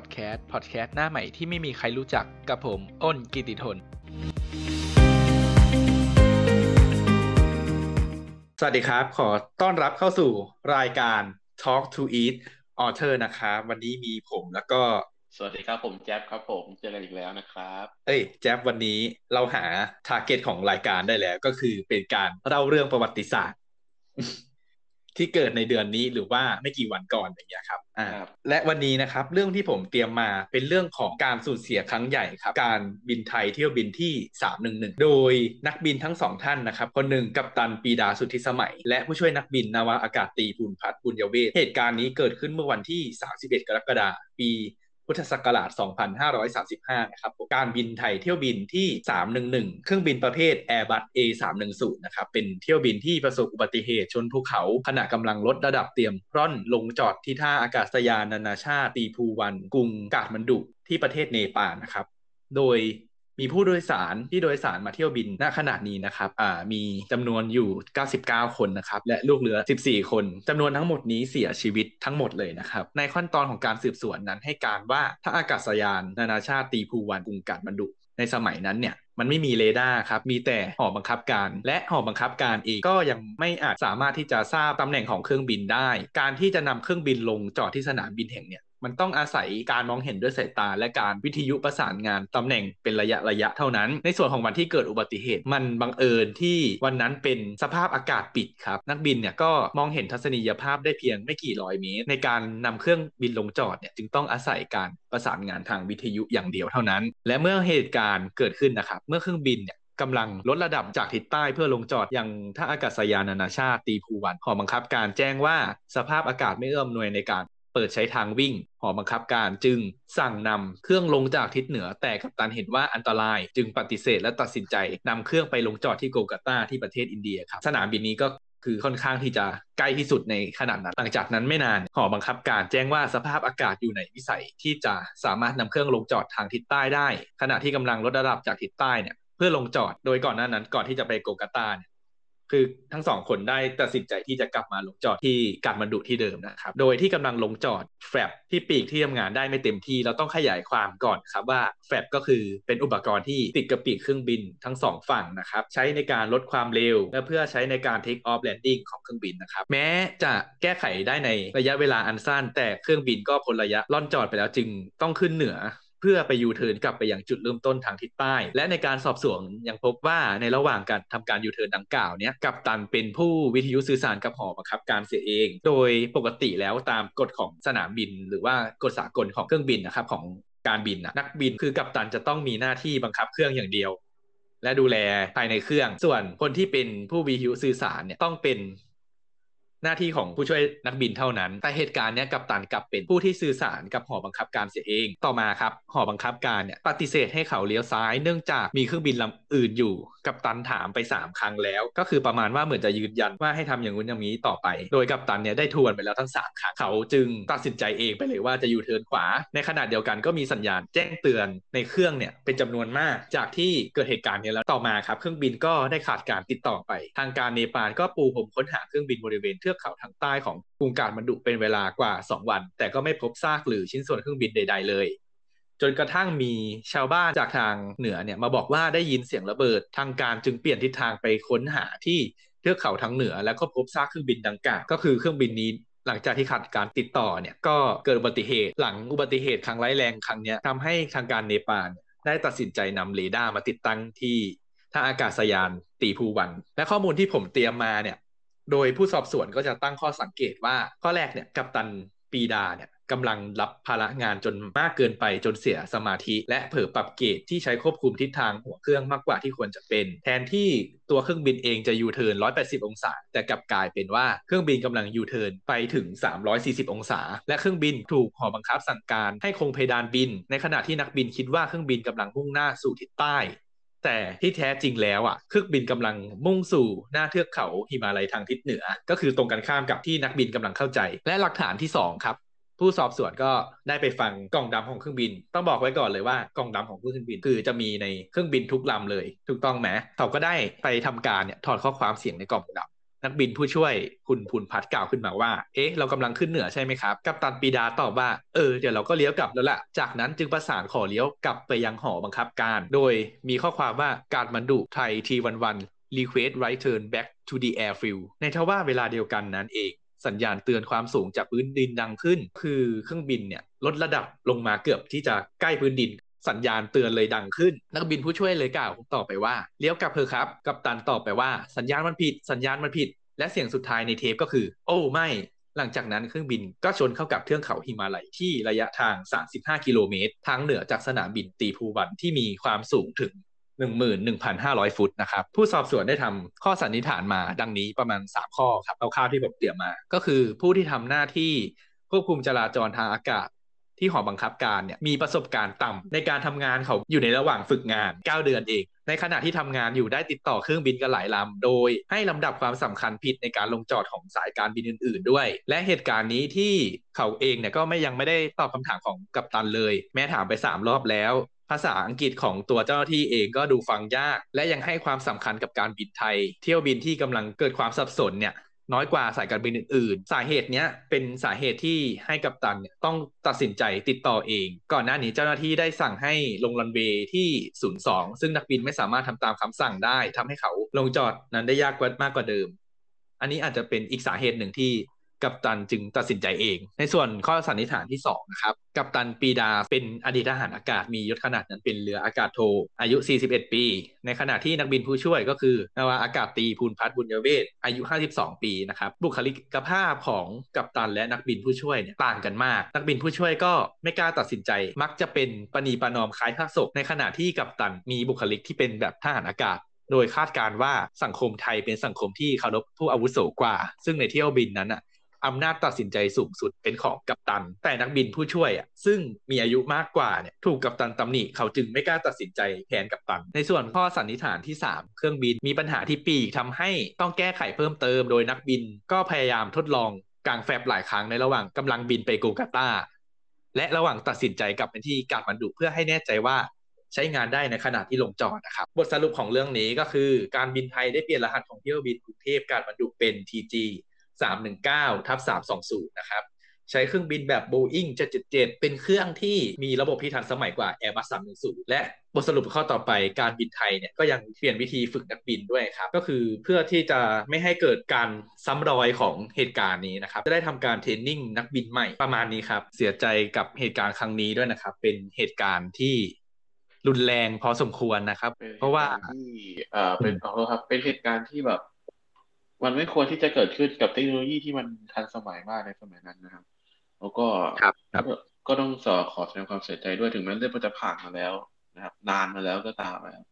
Mass Podcast Podcast หน้าใหม่ที่ไม่มีใครรู้จักกับผมอ้นกิติทน สวัสดีครับ ขอต้อนรับเข้าสู่รายการ Talk to Eat Author นะครับวันนี้มีผมแล้วก็ สวัสดีครับผมแจ๊บครับผมเจอกันอีกแล้วนะครับ เอ้ยแจ๊บวันนี้เราหาทาร์เก็ตของรายการได้แล้ว ก็คือเป็นการเล่าเรื่องประวัติศาสตร์ ที่เกิดในเดือนนี้หรือว่าไม่กี่วันก่อนอย่างเงี้ยครับ อ่าครับและวันนี้นะครับเรื่องที่ผมเตรียมมาเป็นเรื่องของการสูญเสียครั้งใหญ่ครับ การบินไทยเที่ยวบินที่ 311 โดยนักบินทั้งสองท่านนะครับ คนหนึ่งกัปตันปีดาสุทธิสมัย และผู้ช่วยนักบินนาวาอากาศตรีภูนพัฒน์บุญยเวท เหตุการณ์นี้เกิดขึ้นเมื่อวันที่ 31 กรกฎาคมปี พุทธศักราช 2535 นะครับการบินไทยเที่ยวบินที่ 311 เครื่องบินประเภท Airbus A310 นะครับ เป็นเที่ยวบินที่ประสบอุบัติเหตุชนภูเขา ขณะกำลังลดระดับเตรียมร่อนลงจอดที่ท่าอากาศยานนานาชาติตรีภูวัน กรุงกาฐมาณฑุที่ประเทศเนปาลนะครับ โดย มีผู้โดยสารที่โดยสารมาเที่ยวบินณขณะนี้นะครับอ่ามีจำนวนอยู่ 99 คนนะครับและลูกเรือ 14 คนจำนวนทั้งหมดนี้เสียชีวิตทั้งหมดเลยนะครับในขั้นตอนของการสืบสวนนั้นให้การว่าท่าอากาศยาน นานาชาติตรีภูวันกรุงกาฐมาณฑุในสมัยนั้นเนี่ยมันไม่มีเรดาร์ครับ มีแต่หอบังคับการ และหอบังคับการเองก็ยังไม่อาจสามารถที่จะทราบตำแหน่งของเครื่องบินได้ การที่จะนำเครื่องบินลงจอดที่สนามบินแห่งเนี่ย มันต้องอาศัยการมองเห็นด้วยสายตา และการวิทยุประสานงานตำแหน่งเป็นระยะระยะเท่านั้น ในส่วนของวันที่เกิดอุบัติเหตุ มันบังเอิญที่วันนั้นเป็นสภาพอากาศปิดครับ นักบินเนี่ยก็มองเห็นทัศนียภาพได้เพียงไม่กี่ร้อยเมตร ในการนำเครื่องบินลงจอดเนี่ยจึงต้องอาศัยการประสานงานทางวิทยุอย่างเดียวเท่านั้น และเมื่อเหตุการณ์เกิดขึ้นนะครับเมื่อเครื่องบินเนี่ยกำลังลดระดับจากทิศใต้เพื่อลงจอดอยังท่าอากาศยานนานาชาติตีภูวันหอบังคับการแจ้งว่าสภาพอากาศไม่เอื้ออำนวยในการ เปิดใช้ทางวิ่ง หอบังคับการจึงสั่งนำเครื่องลงจากทิศเหนือ แต่กัปตันเห็นว่าอันตราย จึงปฏิเสธและตัดสินใจนำเครื่องไปลงจอดที่โกลกาตาที่ประเทศอินเดียครับสนามบินนี้ก็คือค่อนข้างที่จะใกล้ที่สุดในขนาดนั้น หลังจากนั้นไม่นานหอบังคับการแจ้งว่าสภาพอากาศอยู่ในวิสัยที่จะสามารถนำเครื่องลงจอดทางทิศใต้ได้ ขณะที่กำลังลดระดับจากทิศใต้เนี่ยเพื่อลงจอด โดยก่อนหน้านั้นก่อนที่จะไปโกกาตาเนี่ย คือทั้งสองคนได้ตัดสินใจที่จะกลับมาลงจอดที่กาดมันดุที่เดิมนะครับ โดยที่กำลังลงจอดแฟบที่ปีกที่ทำงานได้ไม่เต็มที่ เราต้องขยายความก่อนครับว่าแฟบก็คือเป็นอุปกรณ์ที่ติดกับปีกเครื่องบินทั้งสองฝั่งนะครับ ใช้ในการลดความเร็ว และเพื่อใช้ในการ take off landing ของเครื่องบินนะครับ แม้จะแก้ไขได้ในระยะเวลาอันสั้น แต่เครื่องบินก็พ้นระยะล่อนจอดไปแล้วจึงต้องขึ้นเหนือ เพื่อไปยูเทิร์นกลับไปยังจุดเริ่มต้นทางทิศใต้ และในการสอบสวนยังพบว่าในระหว่างการทำการยูเทิร์นดังกล่าวเนี้ยกัปตันเป็นผู้วิทยุสื่อสารกับหอบังคับการเสียเอง โดยปกติแล้วตามกฎของสนามบิน หรือว่ากฎสากลของเครื่องบินนะครับของการบินนะนักบินคือกัปตันจะต้องมีหน้าที่บังคับเครื่องอย่างเดียว และดูแลภายในเครื่อง ส่วนคนที่เป็นผู้วิทยุสื่อสารเนี่ยต้องเป็น หน้าที่ของผู้ช่วยนักบินเท่านั้น แต่เหตุการณ์นี้กัปตันกลับเป็นผู้ที่สื่อสารกับหอบังคับการเสียเอง ต่อมาครับ หอบังคับการเนี่ยปฏิเสธให้เขาเลี้ยวซ้าย เนื่องจากมีเครื่องบินลำอื่นอยู่ กัปตันถามไป 3 ครั้งแล้ว ก็คือประมาณว่าเหมือนจะยืนยันว่าให้ทำอย่างนู้นอย่างนี้ต่อไป โดยกัปตันเนี่ยได้ทวนไปแล้วทั้ง3ครั้ง เขาจึงตัดสินใจเองไปเลยว่าจะยูเทิร์นขวา ในขณะเดียวกันก็มีสัญญาณแจ้งเตือนในเครื่องเนี่ยเป็นจำนวนมาก จากที่เกิดเหตุการณ์นี้แล้ว ต่อมาครับ เครื่องบินก็ได้ขาดการติดต่อไป ทางการเนปาลก็ปูผมค้นหาเครื่องบินบริเวณเทืือกเขาทางใต้ของกรุงกาดมันดุเป็นเวลากว่า 2 วัน แต่ก็ไม่พบซากหรือชิ้นส่วนเครื่องบินใด ๆ เลย จนกระทั่งมีชาวบ้านจากทางเหนือเนี่ยมาบอกว่าได้ยินเสียงระเบิดทางการจึงเปลี่ยนทิศทางไปค้นหาที่เทือกเขาทางเหนือ แล้วก็พบซากเครื่องบินดังกล่าวก็คือเครื่องบินนี้หลังจากที่ขาดการติดต่อเนี่ยก็เกิดอุบัติเหตุหลังอุบัติเหตุครั้งร้ายแรงครั้งนี้ยทำให้ทางการเนปาลได้ตัดสินใจนำเรดาร์มาติดตั้งที่ท่าอากาศยานตีภูวัน และข้อมูลที่ผมเตรียมมาเนี่ย โดยผู้สอบสวนก็จะตั้งข้อสังเกตว่าข้อแรกเนี่ยกัปตันปีดาเนี่ยกำลังรับภาระงานจนมากเกินไปจนเสียสมาธิ และเผลอปรับ gauge ที่ใช้ควบคุมทิศทางหัวเครื่องมากกว่าที่ควรจะเป็น แทนที่ตัวเครื่องบินเองจะยูเทิร์น 180 องศา แต่กลับกลายเป็นว่าเครื่องบินกำลังยูเทิร์นไปถึง 340 องศา และเครื่องบินถูกหอบังคับสั่งการให้คงเพดานบิน ในขณะที่นักบินคิดว่าเครื่องบินกำลังมุ่งหน้าสู่ทิศใต้ แต่ที่แท้จริงแล้วอะเครื่องบินกำลังมุ่งสู่หน้าเทือกเขาหิมาลัยทางทิศเหนือ ก็คือตรงกันข้ามกับที่นักบินกำลังเข้าใจ และหลักฐานที่ 2 ครับ ผู้สอบสวนก็ได้ไปฟังกล่องดำของเครื่องบิน ต้องบอกไว้ก่อนเลยว่ากล่องดำของเครื่องบิน คือจะมีในเครื่องบินทุกลำเลย ถูกต้องไหมเขาก็ได้ไปทำการเนี่ยถอดข้อความเสียงในกล่องด นักบินผู้ช่วยคุณภูนพัฒน์กล่าวขึ้นมาว่า เอ๊ะ เรากำลังขึ้นเหนือใช่ไหมครับ กัปตันปีดาตอบว่า เออ เดี๋ยวเราก็เลี้ยวกลับแล้วละจากนั้นจึงประสานขอเลี้ยวกลับไปยังหอบังคับการ โดยมีข้อความว่าการบรรดุไทยทีวันวัน request right turn back to the airfield ในทว่าเวลาเดียวกันนั้นเอง สัญญาณเตือนความสูงจากพื้นดินดังขึ้น คือเครื่องบินเนี่ยลดระดับลงมาเกือบที่จะใกล้พื้นดิน สัญญาณเตือนเลยดังขึ้น นักบินผู้ช่วยเลยกล่าวต่อไปว่าเลี้ยวกลับเถอครับ กัปตันตอบไปว่าสัญญาณมันผิด สัญญาณมันผิด และเสียงสุดท้ายในเทปก็คือ โอ้ไม่ หลังจากนั้นเครื่องบินก็ชนเข้ากับเทือกเขาหิมาลัยที่ระยะทาง 35 กิโลเมตร ทางเหนือจากสนามบินตีภูวันที่มีความสูงถึง11,500 ฟุตนะครับ ผู้สอบสวนได้ทำข้อสันนิษฐานมาดังนี้ประมาณ 3 ข้อครับเอาข้าวที่ผมเตรียมมา ก็คือผู้ที่ทำหน้าที่ควบคุมจราจรทางอากาศ ที่หอบังคับการเนี่ยมีประสบการณ์ต่ำในการทำงานเขาอยู่ในระหว่างฝึกงาน 9 เดือนเอง ในขณะที่ทำงานอยู่ได้ติดต่อเครื่องบินกันหลายลำ โดยให้ลำดับความสำคัญผิดในการลงจอดของสายการบินอื่น ๆ ด้วย และเหตุการณ์นี้ที่เขาเองเนี่ยก็ไม่ยังไม่ได้ตอบคำถามของกัปตันเลย แม้ถามไป 3 รอบแล้วภาษาอังกฤษของตัวเจ้าหน้าที่เองก็ดูฟังยาก และยังให้ความสำคัญกับการบินไทย เที่ยวบินที่กำลังเกิดความสับสนเนี่ย น้อยกว่าสายการบินอื่นๆ สาเหตุเนี้ยเป็นสาเหตุที่ให้กัปตันเนี่ยต้องตัดสินใจติดต่อเอง ก่อนหน้านี้เจ้าหน้าที่ได้สั่งให้ลงรันเวย์ที่ 02 ซึ่งนักบินไม่สามารถทำตามคำสั่งได้ทำให้เขาลงจอดนั้นได้ยากกว่ามากกว่าเดิม อันนี้อาจจะเป็นอีกสาเหตุหนึ่งที่ กัปตันจึงตัดสินใจเอง ในส่วนข้อสันนิษฐานที่2นะครับ กัปตันปีดาเป็นอดีตทหารอากาศมียศขนาดนั้นเป็นเรืออากาศโท อายุ 41 ปี ในขณะที่นักบินผู้ช่วยก็คือนาวาอากาศตรีภูนพัฒน์บุญยเวศอายุ 52 ปีนะครับบุคลิกภาพของกัปตันและนักบินผู้ช่วยเนี่ยต่างกันมาก นักบินผู้ช่วยก็ไม่กล้าตัดสินใจ มักจะเป็นปณีปนอมคล้ายภาคศกในขณะที่กัปตันมีบุคลิกที่เป็นแบบทหารอากาศโดยคาดการว่าสังคมไทยเป็นสังคมที่เคารพผู้อาวุโสกว่า ซึ่งในเที่ยวบินนั้นอะ อำนาจตัดสินใจสูงสุดเป็นของกัปตัน แต่นักบินผู้ช่วยอะซึ่งมีอายุมากกว่าเนี่ยถูกกัปตันตำหนิเขาจึงไม่กล้าตัดสินใจแทนกัปตัน ในส่วนข้อสันนิษฐานที่ 3 เครื่องบินมีปัญหาที่ปีกทำให้ต้องแก้ไขเพิ่มเติม โดยนักบินก็พยายามทดลองกลางแฟบหลายครั้งในระหว่างกำลังบินไปโกกาตาและระหว่างตัดสินใจกลับไปที่การบรรดุเพื่อให้แน่ใจว่าใช้งานได้ในขณะที่ลงจอดนะครับ บทสรุปของเรื่องนี้ก็คือ การบินไทยได้เปลี่ยนรหัสของเที่ยวบินกรุงเทพการบรรดุเป็น TG 319ทับ320นะครับใช้เครื่องบินแบบ Boeing 777 เป็นเครื่องที่มีระบบที่ทันสมัยกว่า Airbus 310 และบทสรุปข้อต่อไปการบินไทยเนี่ยก็ยังเปลี่ยนวิธีฝึกนักบินด้วยครับ ก็คือเพื่อที่จะไม่ให้เกิดการซ้ำรอยของเหตุการณ์นี้นะครับ จะได้ทำการเทรนนิ่งนักบินใหม่ประมาณนี้ครับ เสียใจกับเหตุการณ์ครั้งนี้ด้วยนะครับ เป็นเหตุการณ์ที่รุนแรงพอสมควรนะครับ เพราะว่าที่เอ่อเป็นขอโทษครับเป็นเหตุการณ์ที่แบบ มันไม่ควรที่จะเกิดขึ้นกับเทคโนโลยีที่มันทันสมัยมากในสมัยนั้นนะครับ แล้วก็ครับครับก็ก็ต้องสอขอแสดงความเสียใจด้วยถึงแม้เรื่องมันจะผ่านมาแล้วนะครับ นานมาแล้วก็ตามนะครับ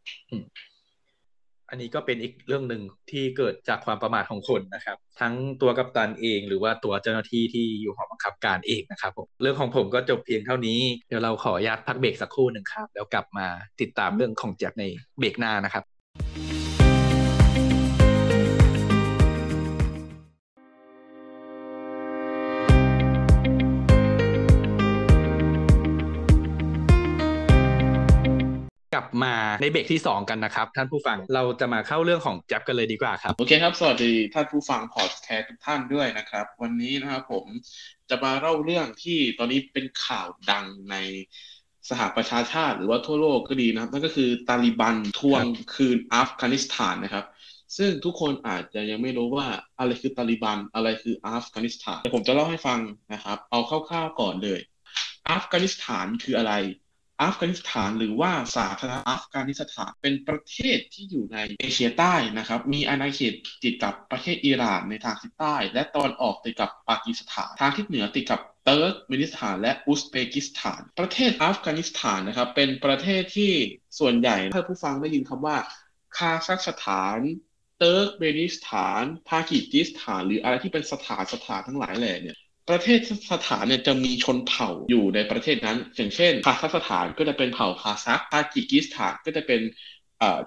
อันนี้ก็เป็นอีกเรื่องหนึ่งที่เกิดจากความประมาทของคนนะครับ ทั้งตัวกัปตันเองหรือว่าตัวเจ้าหน้าที่ที่อยู่หอบังคับการเองนะครับผมเรื่องของผมก็จบเพียงเท่านี้เดี๋ยวเราขออนุญาตพักเบรกสักครู่หนึ่งครับ แล้วกลับมาติดตามเรื่องของแจ็บในเบรกหน้านะครับ บมาในเบรกที่ 2 กันนะครับ ท่านผู้ฟังเราจะมาเข้าเรื่องของแจ็บกันเลยดีกว่าครับ โอเคครับ สวัสดีท่านผู้ฟังพอดแคสต์ทุกท่านด้วยนะครับ วันนี้นะครับผมจะมาเล่าเรื่องที่ตอนนี้เป็นข่าวดังในสหประชาชาติหรือว่าทั่วโลกก็ดีนะครับ นั่นก็คือตาลิบันทวงคืนอัฟกานิสถานนะครับ ซึ่งทุกคนอาจจะยังไม่รู้ว่าอะไรคือตาลิบันอะไรคืออัฟกานิสถานแต่ผมจะเล่าให้ฟังนะครับ เอาคร่าวๆก่อนเลย อัฟกานิสถานคืออะไร อัฟกานิสถานหรือว่าสาธารณอัฟกานิสถานเป็นประเทศที่อยู่ในเอเชียใต้นะครับ มีอาณาเขตติดกับประเทศอิหร่านในทางทิศใต้ และตะวันออกติดกับปากีสถานทางทิศเหนือติดกับเติร์กเมนิสถานและอุซเบกิสถาน ประเทศอัฟกานิสถานนะครับเป็นประเทศที่ส่วนใหญ่ถ้าผู้ฟังได้ยินคำว่าคาซัคสถานเติร์กเมนิสถาน ปากีสถาน หรืออะไรที่เป็นสถานสถานทั้งหลายแหล่เนี่ย ประเทศสถานเนี่ยจะมีชนเผ่าอยู่ในประเทศนั้นอย่างเช่นคาซัคสถานก็จะเป็นเผ่าคาซัคปากีสถานก็จะเป็น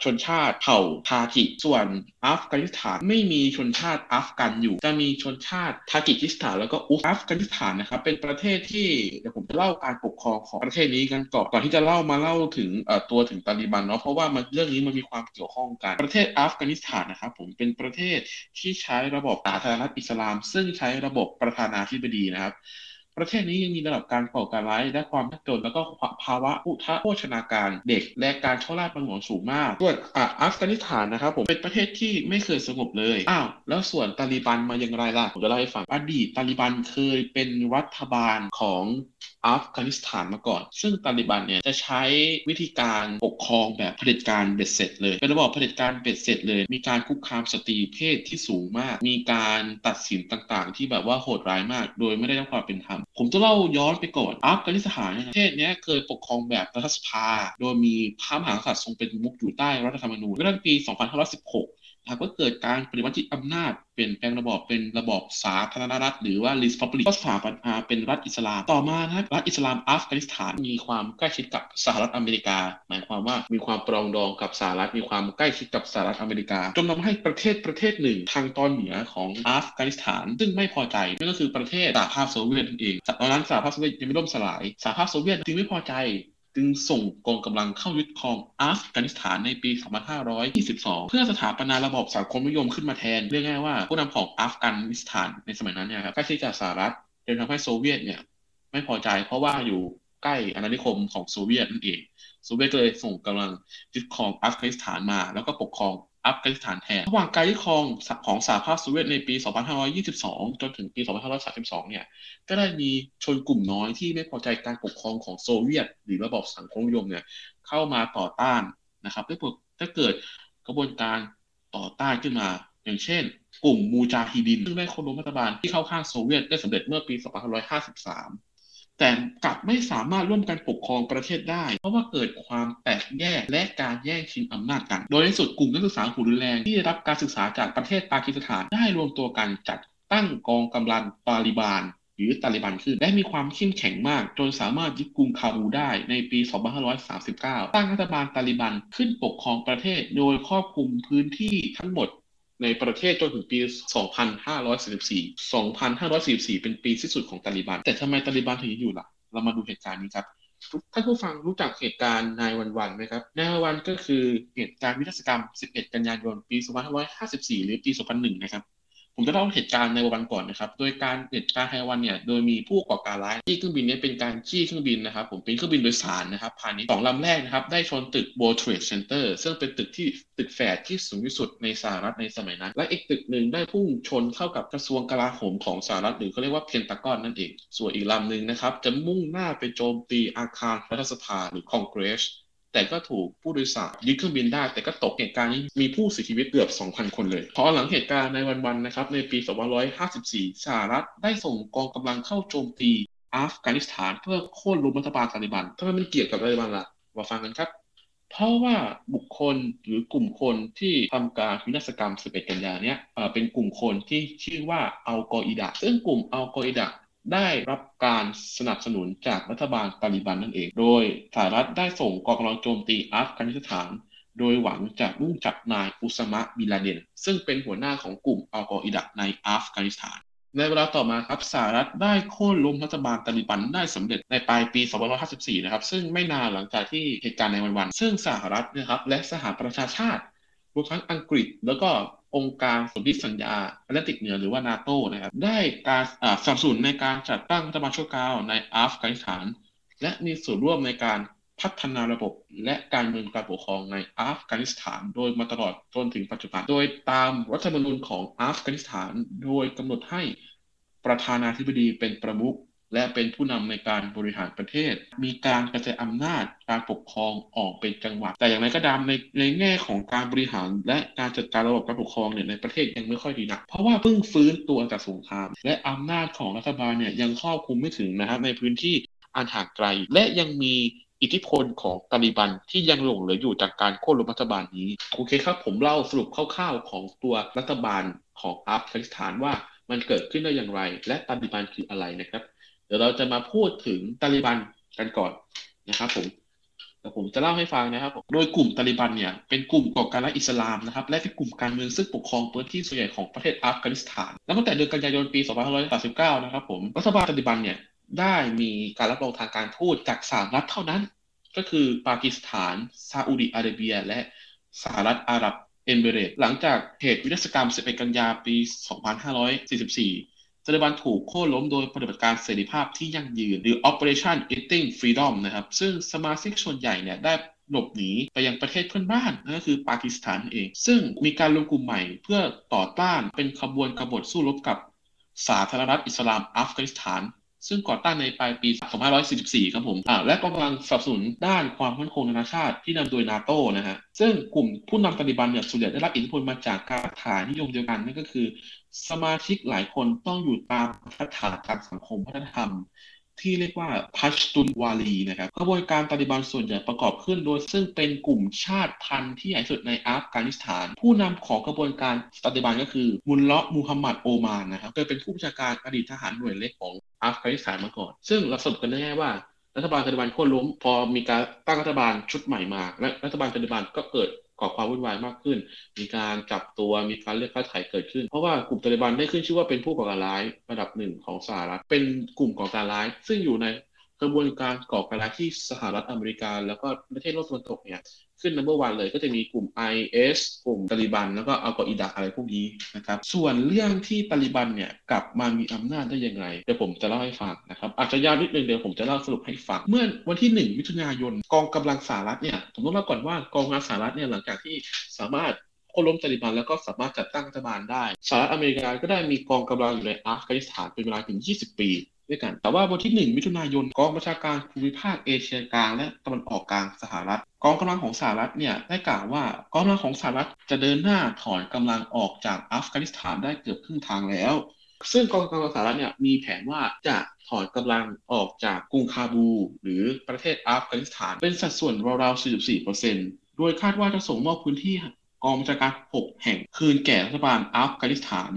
ชนชาติเผ่าทาจิส่วนอัฟกานิสถานไม่มีชนชาติอัฟกันอยู่ จะมีชนชาติทาจิกิสถานแล้วก็อุอัฟกานิสถานนะครับเป็นประเทศที่เดี๋ยวผมจะเล่าการปกครองของประเทศนี้กันก่อนก่อนที่จะเล่ามาเล่าถึงตัวถึงตาลิบันเนาะเพราะว่ามันเรื่องนี้มันมีความเกี่ยวข้องกัน ประเทศอัฟกานิสถานนะครับผมเป็นประเทศที่ใช้ระบบสาธารณรัฐอิสลาม ซึ่งใช้ระบบประธานาธิบดีนะครับ ประเทศนี้ยังมีระดับการก่อการร้ายและความยากจนแล้วก็ภาวะทุพโภชนาการเด็ก และการฉ้อราษฎร์บังหลวงสูงมากส่วนอัฟกานิสถานนะครับผมเป็นประเทศที่ไม่เคยสงบเลย อ้าว แล้วส่วนตาลีบันมาอย่างไรล่ะ ผมจะเล่าให้ฟัง อดีตตาลีบันเคยเป็นรัฐบาลของ อัฟกานิสถานมาก่อน ซึ่งตาลิบันเนี่ยจะใช้วิธีการปกครองแบบเผด็จการเบ็ดเสร็จเลย เป็นระบบเผด็จการเบ็ดเสร็จเลย มีการคุกคามสตรีเพศที่สูงมาก มีการตัดสินต่างๆ ที่แบบว่าโหดร้ายมาก โดยไม่ได้รับความเป็นธรรม ผมจะเล่าย้อนไปก่อน อัฟกานิสถานประเทศนี้เคยปกครองแบบรัฐสภา โดยมีพระมหากษัตริย์ทรงเป็นประมุขอยู่ใต้รัฐธรรมนูญเมื่อปี 2516 หากว่าเกิดการปฏิวัติอำนาจเปลี่ยนแปลงระบอบเป็นระบอบสาธารณรัฐ หรือว่า republic ก็สถาปนาเป็นรัฐอิสลาม ต่อมานะครับรัฐอิสลามอัฟกานิสถานมีความใกล้ชิดกับสหรัฐอเมริกา หมายความว่ามีความปรองดองกับสหรัฐมีความใกล้ชิดกับสหรัฐอเมริกา จนทำให้ประเทศประเทศหนึ่งทางตอนเหนือของอัฟกานิสถาน ซึ่งไม่พอใจนั่นก็คือประเทศสหภาพโซเวียตนั่นเองตอนนั้นสหภาพโซเวียตยังไม่ล่มสลายสหภาพโซเวียตจึงไม่พอใจ จึงส่งกองกำลังเข้ายึดครองอัฟกานิสถานในปี 2522 เพื่อสถาปนาระบบสังคมนิยมขึ้นมาแทน เรียกง่ายว่าผู้นำของอัฟกานิสถานในสมัยนั้นเนี่ยครับใกล้ชิดกับสหรัฐจนทำให้โซเวียตเนี่ยไม่พอใจเพราะว่าอยู่ใกล้อาณานิคมของโซเวียตนั่นเองโซเวียตเลยส่งกำลังยึดครองอัฟกานิสถานมา แล้วก็ปกครอง อัฟกานิสถานแทน ระหว่างการยึดครองของสหภาพโซเวียตในปี 2522 จนถึงปี 2532 เนี่ย ก็ได้มีชนกลุ่มน้อยที่ไม่พอใจการปกครองของโซเวียต หรือระบอบสังคมนิยมเนี่ยเข้ามาต่อต้านนะครับถ้าถ้าเกิดกระบวนการต่อต้านขึ้นมา อย่างเช่น กลุ่มมูจาฮิดิน ซึ่งได้คนล้มรัฐบาลที่เข้าข้างโซเวียตได้สำเร็จเมื่อปี 2553 แต่กลับไม่สามารถร่วมกันปกครองประเทศได้ เพราะว่าเกิดความแตกแยกและการแย่งชิงอำนาจกัน โดยในสุดกลุ่มนักศึกษาหูรุนแรงที่ได้รับการศึกษาจากประเทศปากีสถานได้รวมตัวกันจัดตั้งกองกำลังตาลิบานหรือตาลิบันขึ้นและมีความเข้มแข็งมาก จนสามารถยึดกรุงคาบูได้ในปี 2539 ตั้งรัฐบาลตาลิบันขึ้นปกครองประเทศโดยครอบคลุมพื้นที่ทั้งหมด ในประเทศจนถึงปี 2544 2544 เป็นปีที่สุดของตาลิบัน แต่ทำไมตาลิบันถึงอยู่ล่ะ เรามาดูเหตุการณ์นี้ครับท่านผู้ฟังรู้จักเหตุการณ์นายวันวันไหมครับนายวันวันก็คือเหตุการณ์วิทยกรรม 11 กันยายน ปี 2554 หรือปี 2001 นะครับ ผมจะเล่าเหตุการณ์ในวันก่อนนะครับ โดยการเหตุการณ์ไฮวันเนี่ย โดยมีผู้ก่อการร้ายที่เครื่องบินนี้เป็นการจี้เครื่องบินนะครับ ผมเป็นเครื่องบินโดยสารนะครับพาณิชย์สองลำแรกนะครับ ได้ชนตึก World Trade Center ซึ่งเป็นตึกที่ตึกแฝดที่สูงที่สุดในสหรัฐในสมัยนั้น และอีกตึกหนึ่งได้พุ่งชนเข้ากับกระทรวงกลาโหมของสหรัฐหรือเขาเรียกว่าเพนตากอนนั่นเอง ส่วนอีกลำหนึ่งนะครับ จะมุ่งหน้าไปโจมตีอาคารรัฐสภาหรือคอนเกรส แต่ก็ถูกผู้โดยสารยึดเครื่องบินได้ แต่ก็ตกเหตุการณ์นี้มีผู้เสียชีวิตเกือบ 2,000 คนเลยพอหลังเหตุการณ์ในวันๆนะครับในปี 2554 สหรัฐได้ส่งกองกำลังเข้าโจมตีอัฟกานิสถานเพื่อโค่นล้มรัฐบาลตาลิบันทำไมมันเกี่ยวกับตาลิบันล่ะมาฟังกันครับ เพราะว่าบุคคลหรือกลุ่มคนที่ทำการวินาศกรรม 11 กันยาเนี้ยเป็นกลุ่มคนที่ชื่อว่าอัลกออิดะซึ่งกลุ่มอัลกออิดะ ได้รับการสนับสนุนจากรัฐบาลตาลิบันนั่นเอง โดยสหรัฐได้ส่งกองกำลังโจมตีอัฟกานิสถาน โดยหวังจะมุ่งจับนายอุสมะบิลาเดน ซึ่งเป็นหัวหน้าของกลุ่มอัลกออิดะในอัฟกานิสถาน ในเวลาต่อมาครับสหรัฐได้โค่นล้มรัฐบาลตาลิบันได้สำเร็จในปลายปี 2554 นะครับ ซึ่งไม่นานหลังจากที่เหตุการณ์ในวันๆซึ่งสหรัฐนะครับและสหประชาชาติรวมทั้งอังกฤษแล้วก็ องค์การสนธิสัญญาแอตแลนติกเหนือหรือว่านาโตนะครับได้การสนับสนุนในการจัดตั้งรัฐบาลชั่วคราวในอัฟกานิสถาน และมีส่วนร่วมในการพัฒนาระบบและการเมืองการปกครองในอัฟกานิสถาน โดยมาตลอดจนถึงปัจจุบัน โดยตามรัฐธรรมนูญของอัฟกานิสถาน โดยกำหนดให้ประธานาธิบดีเป็นประมุข และเป็นผู้นำในการบริหารประเทศ มีการกระจายอำนาจการปกครองออกเป็นจังหวัด แต่อย่างไรก็ตามในในแง่ของการบริหารและการจัดการระบบการปกครองเนี่ยในประเทศยังไม่ค่อยดีนัก เพราะว่าเพิ่งฟื้นตัวจากสงคราม และอำนาจของรัฐบาลเนี่ยยังครอบคลุมไม่ถึงนะครับในพื้นที่อันห่างไกล และยังมีอิทธิพลของตาลิบันที่ยังหลงเหลืออยู่จากการโค่นล้มรัฐบาลนี้ โอเคครับ ผมเล่าสรุปคร่าวๆของตัวรัฐบาลของอัฟกานิสถานว่ามันเกิดขึ้นได้อย่างไร และตาลิบันคืออะไรนะครับ ดี๋ยวเราจะมาพูดถึงตาลิบันกันก่อนนะครับผมแต่ผมจะเล่าให้ฟังนะครับโดยกลุ่มตาลิบันเนี่ยเป็นกลุ่มก่อการร้ายอิสลามนะครับ และเป็นกลุ่มการเมืองซึ่งปกครองพื้นที่ส่วนใหญ่ของประเทศอัฟกานิสถานและตั้งแต่เดือนกันยายนปี 2539 นะครับผมรัฐบาลตาลิบันเนี่ยได้มีการรับรองทางการทูตจากสามรัฐเท่านั้น ก็คือปากีสถานซาอุดิอาระเบีย และสหรัฐอาหรับเอมิเรตหลังจากเหตุวินาศกรรม 11 กันยาปี 2544 ตาลิบันถูกโค่นล้มโดยปฏิบัติการเสรีภาพที่ยั่งยืน หรือ Operation Eating Freedom นะครับ ซึ่งสมาชิกส่วนใหญ่เนี่ยได้หลบหนีไปยังประเทศเพื่อนบ้านนั่นก็คือปากีสถานเอง ซึ่งมีการรวมกลุ่มใหม่เพื่อต่อต้านเป็นขบวนกบฏสู้รบกับสาธารณรัฐอิสลามอัฟกานิสถาน ซึ่งก่อตั้งในปลายปี 2544 ครับผมและกำลังสนับสนุนด้านความมั่นคงนานาชาติที่นำโดยนาโตนะฮะ ซึ่งกลุ่มผู้นำตาลิบันเนี่ยส่วนใหญ่ได้รับอิทธิพลมาจากการฐานนิยมเดียวกันนั่นก็คือ สมาชิกหลายคนต้องอยู่ตามมาตรฐานทางสังคมวัฒนธรรม ที่เรียกว่าพัชตุนวาลีนะครับกระบวนการตาลิบันส่วนใหญ่ประกอบขึ้นโดยซึ่งเป็นกลุ่มชาติพันธุ์ที่ใหญ่สุดในอัฟกานิสถาน ผู้นำของกระบวนการตาลิบันก็คือมุลเลาะมูฮัมหมัดโอมานนะครับเคยเป็นผู้บัญชาการอดีตทหารหน่วยเล็กของอัฟกานิสถานมาก่อน ซึ่งเราสรุปกันได้ง่ายว่ารัฐบาลตาลิบันโค่นล้มพอมีการตั้งรัฐบาลชุดใหม่มา และรัฐบาลตาลิบันก็เกิด ก่อความวุ่นวายมากขึ้น มีการจับตัวมีการเรียกค่าไถ่เกิดขึ้น เพราะว่ากลุ่มตาลิบันได้ขึ้นชื่อว่าเป็นผู้ก่อการร้ายระดับหนึ่งของสหรัฐเป็นกลุ่มก่อการร้าย ซึ่งอยู่ใน กระบวนการก่อการร้ายที่สหรัฐอเมริกา แล้วก็ประเทศโลกตะวันตกเนี่ยขึ้น number one เลยก็จะมีกลุ่ม IS กลุ่มตาลิบัน แล้วก็อัลกออิดะอะไรพวกนี้นะครับ ส่วนเรื่องที่ตาลิบันเนี่ยกลับมามีอำนาจได้ยังไง เดี๋ยวผมจะเล่าให้ฟังนะครับ อาจจะยาวนิดนึงเดี๋ยวผมจะเล่าสรุปให้ฟัง เมื่อวันที่ 1 มิถุนายน กองกำลังสหรัฐเนี่ย ผมต้องเล่าก่อนว่ากองกำลังสหรัฐเนี่ยหลังจากที่สามารถโค่นล้มตาลิบันแล้วก็สามารถจัดตั้งรัฐบาลได้สหรัฐอเมริกาก็ได้มีกองกำลังอยู่ในอัฟกานิสถานเป็นเวลาถึง 20 ปี ด้วยกัน แต่ว่าวันที่ 1 มิถุนายนกองบัญชาการภูมิภาคเอเชียกลางและตะวันออกกลางสหรัฐ กองกำลังของสหรัฐเนี่ยได้กล่าวว่ากองกำลังของสหรัฐจะเดินหน้าถอนกำลังออกจากอัฟกานิสถานได้เกือบครึ่งทางแล้ว ซึ่งกองกำลังสหรัฐเนี่ยมีแผนว่าจะถอนกำลังออกจากกรุงคาบู หรือประเทศอัฟกานิสถาน เป็นสัดส่วนราวๆ 44%โดยคาดว่าจะส่งมอบพื้นที่กองบัญชาการ 6 แห่งคืนแก่รัฐบาลอัฟกานิสถาน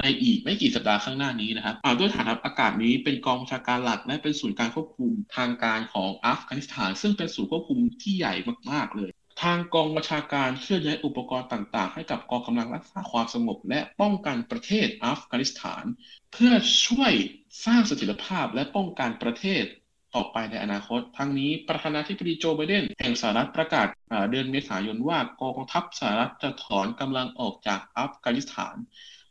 ในอีกไม่กี่สัปดาห์ข้างหน้านี้นะครับด้วยฐานะอากาศนี้เป็นกองบัญชาการหลักและเป็นศูนย์การควบคุมทางการของอัฟกานิสถาน ซึ่งเป็นศูนย์ควบคุมที่ใหญ่มากๆเลย ทางกองบัญชาการเคลื่อนย้ายอุปกรณ์ต่างๆ ให้กับกองกำลังรักษาความสงบ และป้องกันประเทศอัฟกานิสถาน เพื่อช่วยสร้างเสถียรภาพและป้องกันประเทศต่อไปในอนาคต ทั้งนี้ประธานาธิบดีโจไบเดนแห่งสหรัฐประกาศเดือนเมษายนว่ากองทัพสหรัฐจะถอนกำลังออกจากอัฟกานิสถาน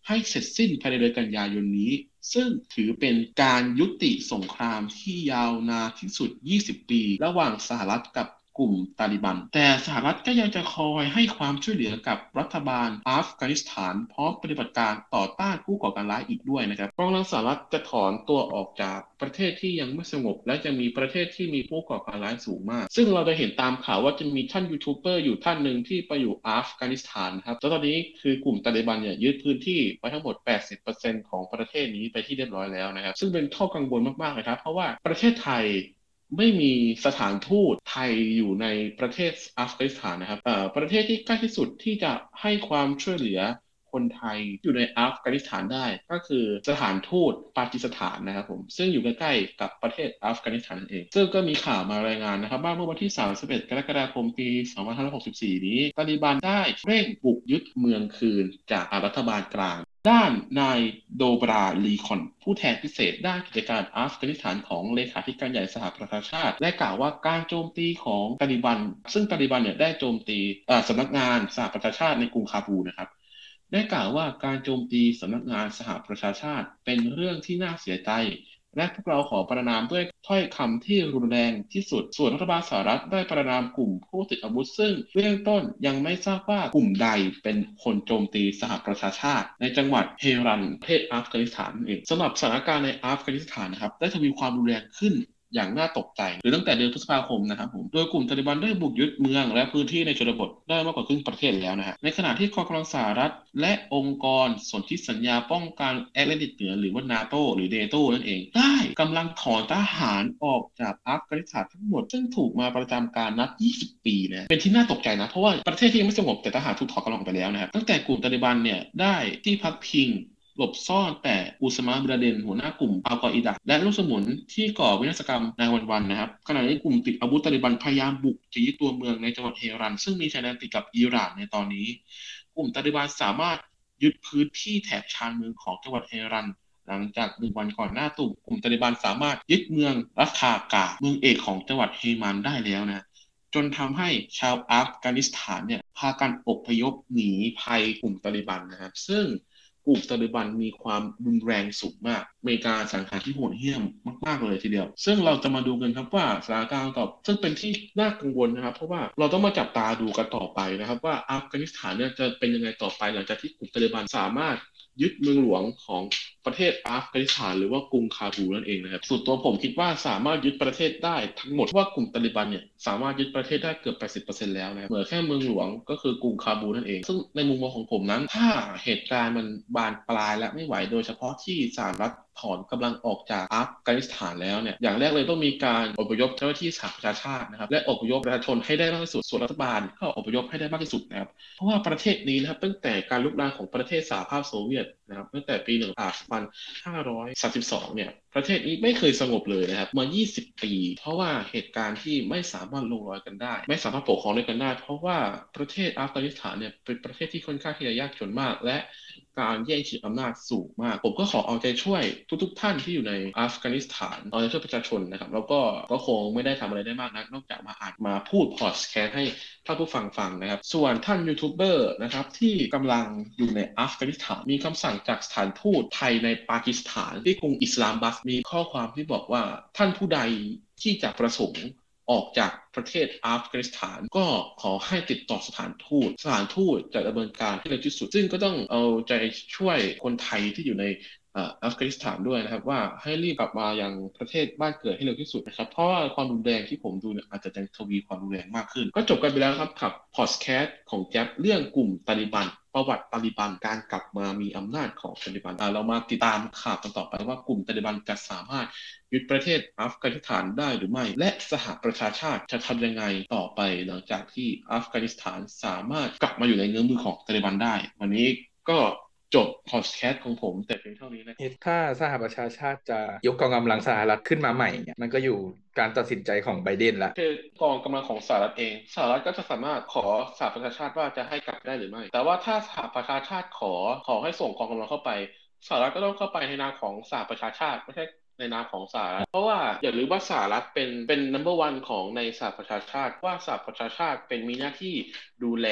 ให้เสร็จสิ้นภายในเดือนกันยายนนี้ ซึ่งถือเป็นการยุติสงครามที่ยาวนานที่สุด 20 ปี ระหว่างสหรัฐกับ กลุ่มตาลิบัน แต่สหรัฐก็ยังจะคอยให้ความช่วยเหลือกับรัฐบาลอัฟกานิสถาน พร้อมปฏิบัติการต่อต้านผู้ก่อการร้ายอีกด้วยนะครับกองกำลังสหรัฐจะถอนตัวออกจากประเทศที่ยังไม่สงบ และจะมีประเทศที่มีผู้ก่อการร้ายสูงมาก ซึ่งเราจะเห็นตามข่าวว่าจะมีท่านยูทูบเบอร์อยู่ท่านหนึ่งที่ไปอยู่อัฟกานิสถานครับแล้วตอนนี้คือกลุ่มตาลิบันเนี่ยยึดพื้นที่ไปทั้งหมด 80%ของประเทศนี้ไปที่เรียบร้อยแล้วนะครับ ซึ่งเป็นข้อกังวลมากๆเลยครับ เพราะว่าประเทศไทย ไม่มีสถานทูตไทยอยู่ในประเทศอัฟกานิสถานนะครับประเทศที่ใกล้ที่สุดที่จะให้ความช่วยเหลือ คนไทยอยู่ในอัฟกานิสถานได้ ก็คือสถานทูตปากีสถานนะครับผมซึ่งอยู่ใกล้ๆกับประเทศอัฟกานิสถานนั่นเอง ซึ่งก็มีข่าวมารายงานนะครับว่าเมื่อวันที่ 31 กรกฎาคมปี 2564 นี้ตาลิบันได้เร่งบุกยึดเมืองคืนจากรัฐบาลกลางด้านนายโดบราลีคอน ผู้แทนพิเศษด้านกิจการอัฟกานิสถานของเลขาธิการใหญ่สหประชาชาติและกล่าวว่าการโจมตีของตาลิบัน ซึ่งตาลิบันเนี่ยได้โจมตีสำนักงานสหประชาชาติในกรุงคาบูนะครับ ได้กล่าวว่าการโจมตีสำนักงานสหประชาชาติเป็นเรื่องที่น่าเสียใจ และพวกเราขอประนามด้วยถ้อยคำที่รุนแรงที่สุด ส่วนรัฐบาลสหรัฐได้ประนามกลุ่มผู้ติดอาวุธซึ่งเบื้องต้นยังไม่ทราบว่ากลุ่มใดเป็นคนโจมตีสหประชาชาติ ในจังหวัดเฮรันประเทศอัฟกานิสถานเองสำหรับสถานการณ์ในอัฟกานิสถานนะครับได้ทวีความรุนแรงขึ้น อย่างน่าตกใจ หรือตั้งแต่เดือนพฤษภาคมนะครับผม โดยกลุ่มตาลิบันได้บุกยึดเมืองและพื้นที่ในชนบทได้มากกว่าครึ่งประเทศแล้วนะฮะ ในขณะที่กองกำลังสหรัฐ และองค์กรสนธิสัญญาป้องกันแอตแลนติกเหนือหรือว่านาโตหรือเดโตนั่นเอง ได้กำลังถอนทหารออกจากอัฟกานิสถานทั้งหมด ซึ่งถูกมาประจำการนับ 20 ปีนะ เป็นที่น่าตกใจนะ เพราะว่าประเทศที่ยังไม่สงบแต่ทหารถูกถอนกำลังไปแล้วนะครับ ตั้งแต่กลุ่มตาลิบันเนี่ยได้ที่พักพิง หลบซ่อนแต่อุสมาบิลาเดนหัวหน้ากลุ่มอัลกออิดะและลูกสมุนที่ก่อวินาศกรรมในวันๆนะครับขณะนี้กลุ่มติดอาวุธตาลิบันพยายามบุกจะยึดตัวเมืองในจังหวัดเฮรัน ซึ่งมีชายแดนติดกับอิหร่านในตอนนี้ กลุ่มตาลิบันสามารถยึดพื้นที่แถบชานเมืองของจังหวัดเฮรัน หลังจากหนึ่งวันก่อนหน้าตุ่มกลุ่มตาลิบันสามารถยึดเมืองรัฐากาเมืองเอกของจังหวัดเฮมันได้แล้วนะจนทำให้ชาวอัฟกานิสถานเนี่ยพากันอพยพหนีภัยกลุ่มตาลิบันนะครับซึ่ง กลุ่มตาลิบันมีความรุนแรงสูงมากอเมริกาสังหารที่โหดเหี้ยมมากๆเลยทีเดียว ซึ่งเราจะมาดูกันครับว่าสถานการณ์ต่อซึ่งเป็นที่น่ากังวลนะครับ เพราะว่าเราต้องมาจับตาดูกันต่อไปนะครับ ว่าอัฟกานิสถานเนี่ยจะเป็นยังไงต่อไปหลังจากที่กลุ่มตาลิบันสามารถ ยึดเมืองหลวงของประเทศอัฟกานิสถานหรือว่ากรุงคาบูนั่นเองนะครับส่วนตัวผมคิดว่าสามารถยึดประเทศได้ทั้งหมดว่ากลุ่มตาลิบันเนี่ยสามารถยึดประเทศได้เกือบ 80%แล้วนะครับเหลือแค่เมืองหลวงก็คือกรุงคาบูนั่นเอง ซึ่งในมุมมองของผมนั้น ถ้าเหตุการณ์มันบานปลายและไม่ไหวโดยเฉพาะที่สหรัฐถอนกำลังออกจากอัฟกานิสถานแล้วเนี่ยอย่างแรกเลยต้องมีการอพยพเจ้าหน้าที่สหประชาชาตินะครับและอพยพประชาชนให้ได้มากที่สุดส่วนรัฐบาลก็อพยพให้ได้มากที่สุดนะครับเพราะว่าประเทศนี้นะครับตั้งแต่การลุกลามของประเทศสหภาพโซเวียตนะครับตั้งแต่ปี 1932 เนี่ย ประเทศนี้ไม่เคยสงบเลยนะครับมา 20 ปี เพราะว่าเหตุการณ์ที่ไม่สามารถลงรอยกันได้ ไม่สามารถปกครองด้วยกันได้ เพราะว่าประเทศอัฟกานิสถานเนี่ยเป็นประเทศที่ค่อนข้างที่จะยากจนมาก และการแย่งชิงอำนาจสูงมาก ผมก็ขอเอาใจช่วยทุกๆ ท่านที่อยู่ในอัฟกานิสถานเอาใจช่วยประชาชนนะครับ แล้วก็ก็คงไม่ได้ทำอะไรได้มากนัก นอกจากมาอ่านมาพูดพอดแคสต์ให้ท่านผู้ฟังฟังนะครับ ส่วนท่านยูทูบเบอร์นะครับที่กำลังอยู่ในอัฟกานิสถาน มีคำสั่งจากสถานทูตไทยในปากีสถานที่กรุงอิสลามาบัดมีข้อความที่บอกว่าท่านผู้ใดที่จะประสงค์ออกจากประเทศอัฟกานิสถานก็ขอให้ติดต่อสถานทูต สถานทูตจะดำเนินการให้เร็วที่สุด ซึ่งก็ต้องเอาใจช่วยคนไทยที่อยู่ใน อัฟกานิสถานด้วยนะครับ ว่าให้รีบกลับมายังประเทศบ้านเกิดให้เร็วที่สุดนะครับ เพราะว่าความรุนแรงที่ผมดูเนี่ยอาจจะยังทวีความรุนแรงมากขึ้น ก็จบกันไปแล้วครับกับพอดแคสต์ของแจ๊บเรื่องกลุ่มตาลิบัน ประวัติตาลิบันการกลับมามีอำนาจของตาลิบันเรามาติดตามข่าวกันต่อไปว่ากลุ่มตาลิบันจะสามารถยึดประเทศอัฟกานิสถานได้หรือไม่ และสหประชาชาติจะทำยังไงต่อไป หลังจากที่อัฟกานิสถานสามารถกลับมาอยู่ในเงื้อมมือของตาลิบันได้ วันนี้ก็ จบพอดแคสต์ของผมแต่เพียงเท่านี้นะถ้าสหประชาชาติจะยกกองกำลังสหรัฐขึ้นมาใหม่เนี่ยมันก็อยู่การตัดสินใจของไบเดนละคือกองกำลังของสหรัฐเองสหรัฐก็จะสามารถขอสหประชาชาติว่าจะให้กลับได้หรือไม่ แต่ว่าถ้าสหประชาชาติขอขอให้ส่งกองกำลังเข้าไปสหรัฐก็ต้องเข้าไปในนามของสหประชาชาติไม่ใช่ ในนามของสหรัฐเพราะว่าอย่าลืมว่าสหรัฐเป็นเป็น number one ของในสหประชาชาติ ว่าสหประชาชาติเป็นมีหน้าที่ดูแล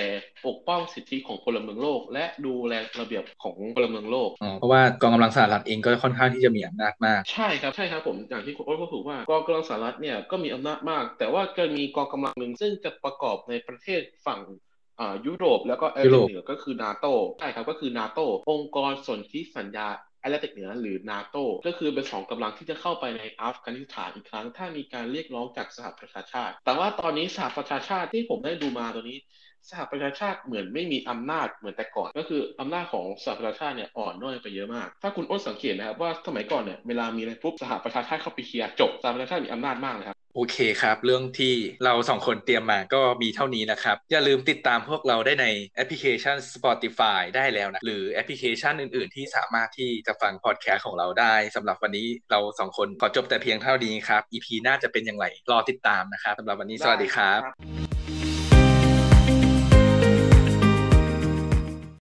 ปกป้องสิทธิของพลเมืองโลก และดูแลระเบียบของพลเมืองโลกเพราะว่ากองกำลังสหรัฐเองก็ค่อนข้างที่จะมีอำนาจมาก ใช่ครับใช่ครับผมอย่างที่คุณโอ๊ตพูดถูกว่ากองกำลังสหรัฐเนี่ยก็มีอำนาจมาก แต่ว่าจะมีกองกำลังหนึ่งซึ่งจะประกอบในประเทศฝั่งยุโรปแล้วก็เอเชียเหนือก็คือนาโตใช่ครับก็คือนาโตองค์กรสนธิสัญญา แอตแลนติกเหนือหรือนาโตก็คือเป็นสองกำลังที่จะเข้าไปในอัฟกานิสถานอีกครั้ง ถ้ามีการเรียกร้องจากสหประชาชาติ แต่ว่าตอนนี้สหประชาชาติที่ผมได้ดูมาตัวนี้สหประชาชาติเหมือนไม่มีอำนาจเหมือนแต่ก่อน ก็คืออำนาจของสหประชาชาติเนี่ยอ่อนน้อยไปเยอะมาก ถ้าคุณอ้นสังเกตนะครับว่าสมัยก่อนเนี่ยเวลามีอะไรปุ๊บสหประชาชาติเข้าไปเคลียร์จบสหประชาชาติมีอำนาจมากเลยครับ โอเคครับ เรื่องที่เราสองคนเตรียมมาก็มีเท่านี้นะครับ อย่าลืมติดตามพวกเราได้ในแอปพลิเคชัน Spotify ได้แล้วนะ หรือแอปพลิเคชันอื่น ๆ ที่สามารถที่จะฟังพอดแคสต์ของเราได้สำหรับวันนี้เราสองคนขอจบแต่เพียงเท่านี้ครับ EP น่าจะเป็นอย่างไรรอติดตามนะครับสำหรับวันนี้สวัสดีครับ